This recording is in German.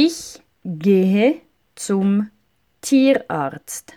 Ich gehe zum Tierarzt.